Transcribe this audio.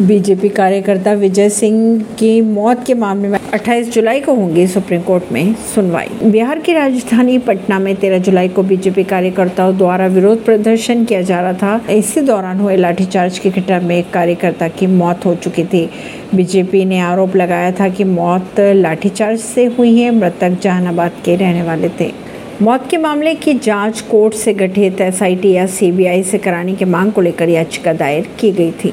BJP कार्यकर्ता विजय सिंह की मौत के मामले में 28 जुलाई को होंगी सुप्रीम कोर्ट में सुनवाई। बिहार की राजधानी पटना में 13 जुलाई को बीजेपी कार्यकर्ताओं द्वारा विरोध प्रदर्शन किया जा रहा था। इसी दौरान हुए लाठीचार्ज की घटना में एक कार्यकर्ता की मौत हो चुकी थी। बीजेपी ने आरोप लगाया था कि मौत लाठीचार्ज से हुई है, मृतक जहानाबाद के रहने वाले थे। मौत के मामले की जाँच कोर्ट से गठित एसआईटी या सीबीआई से कराने की मांग को लेकर याचिका दायर की गई थी।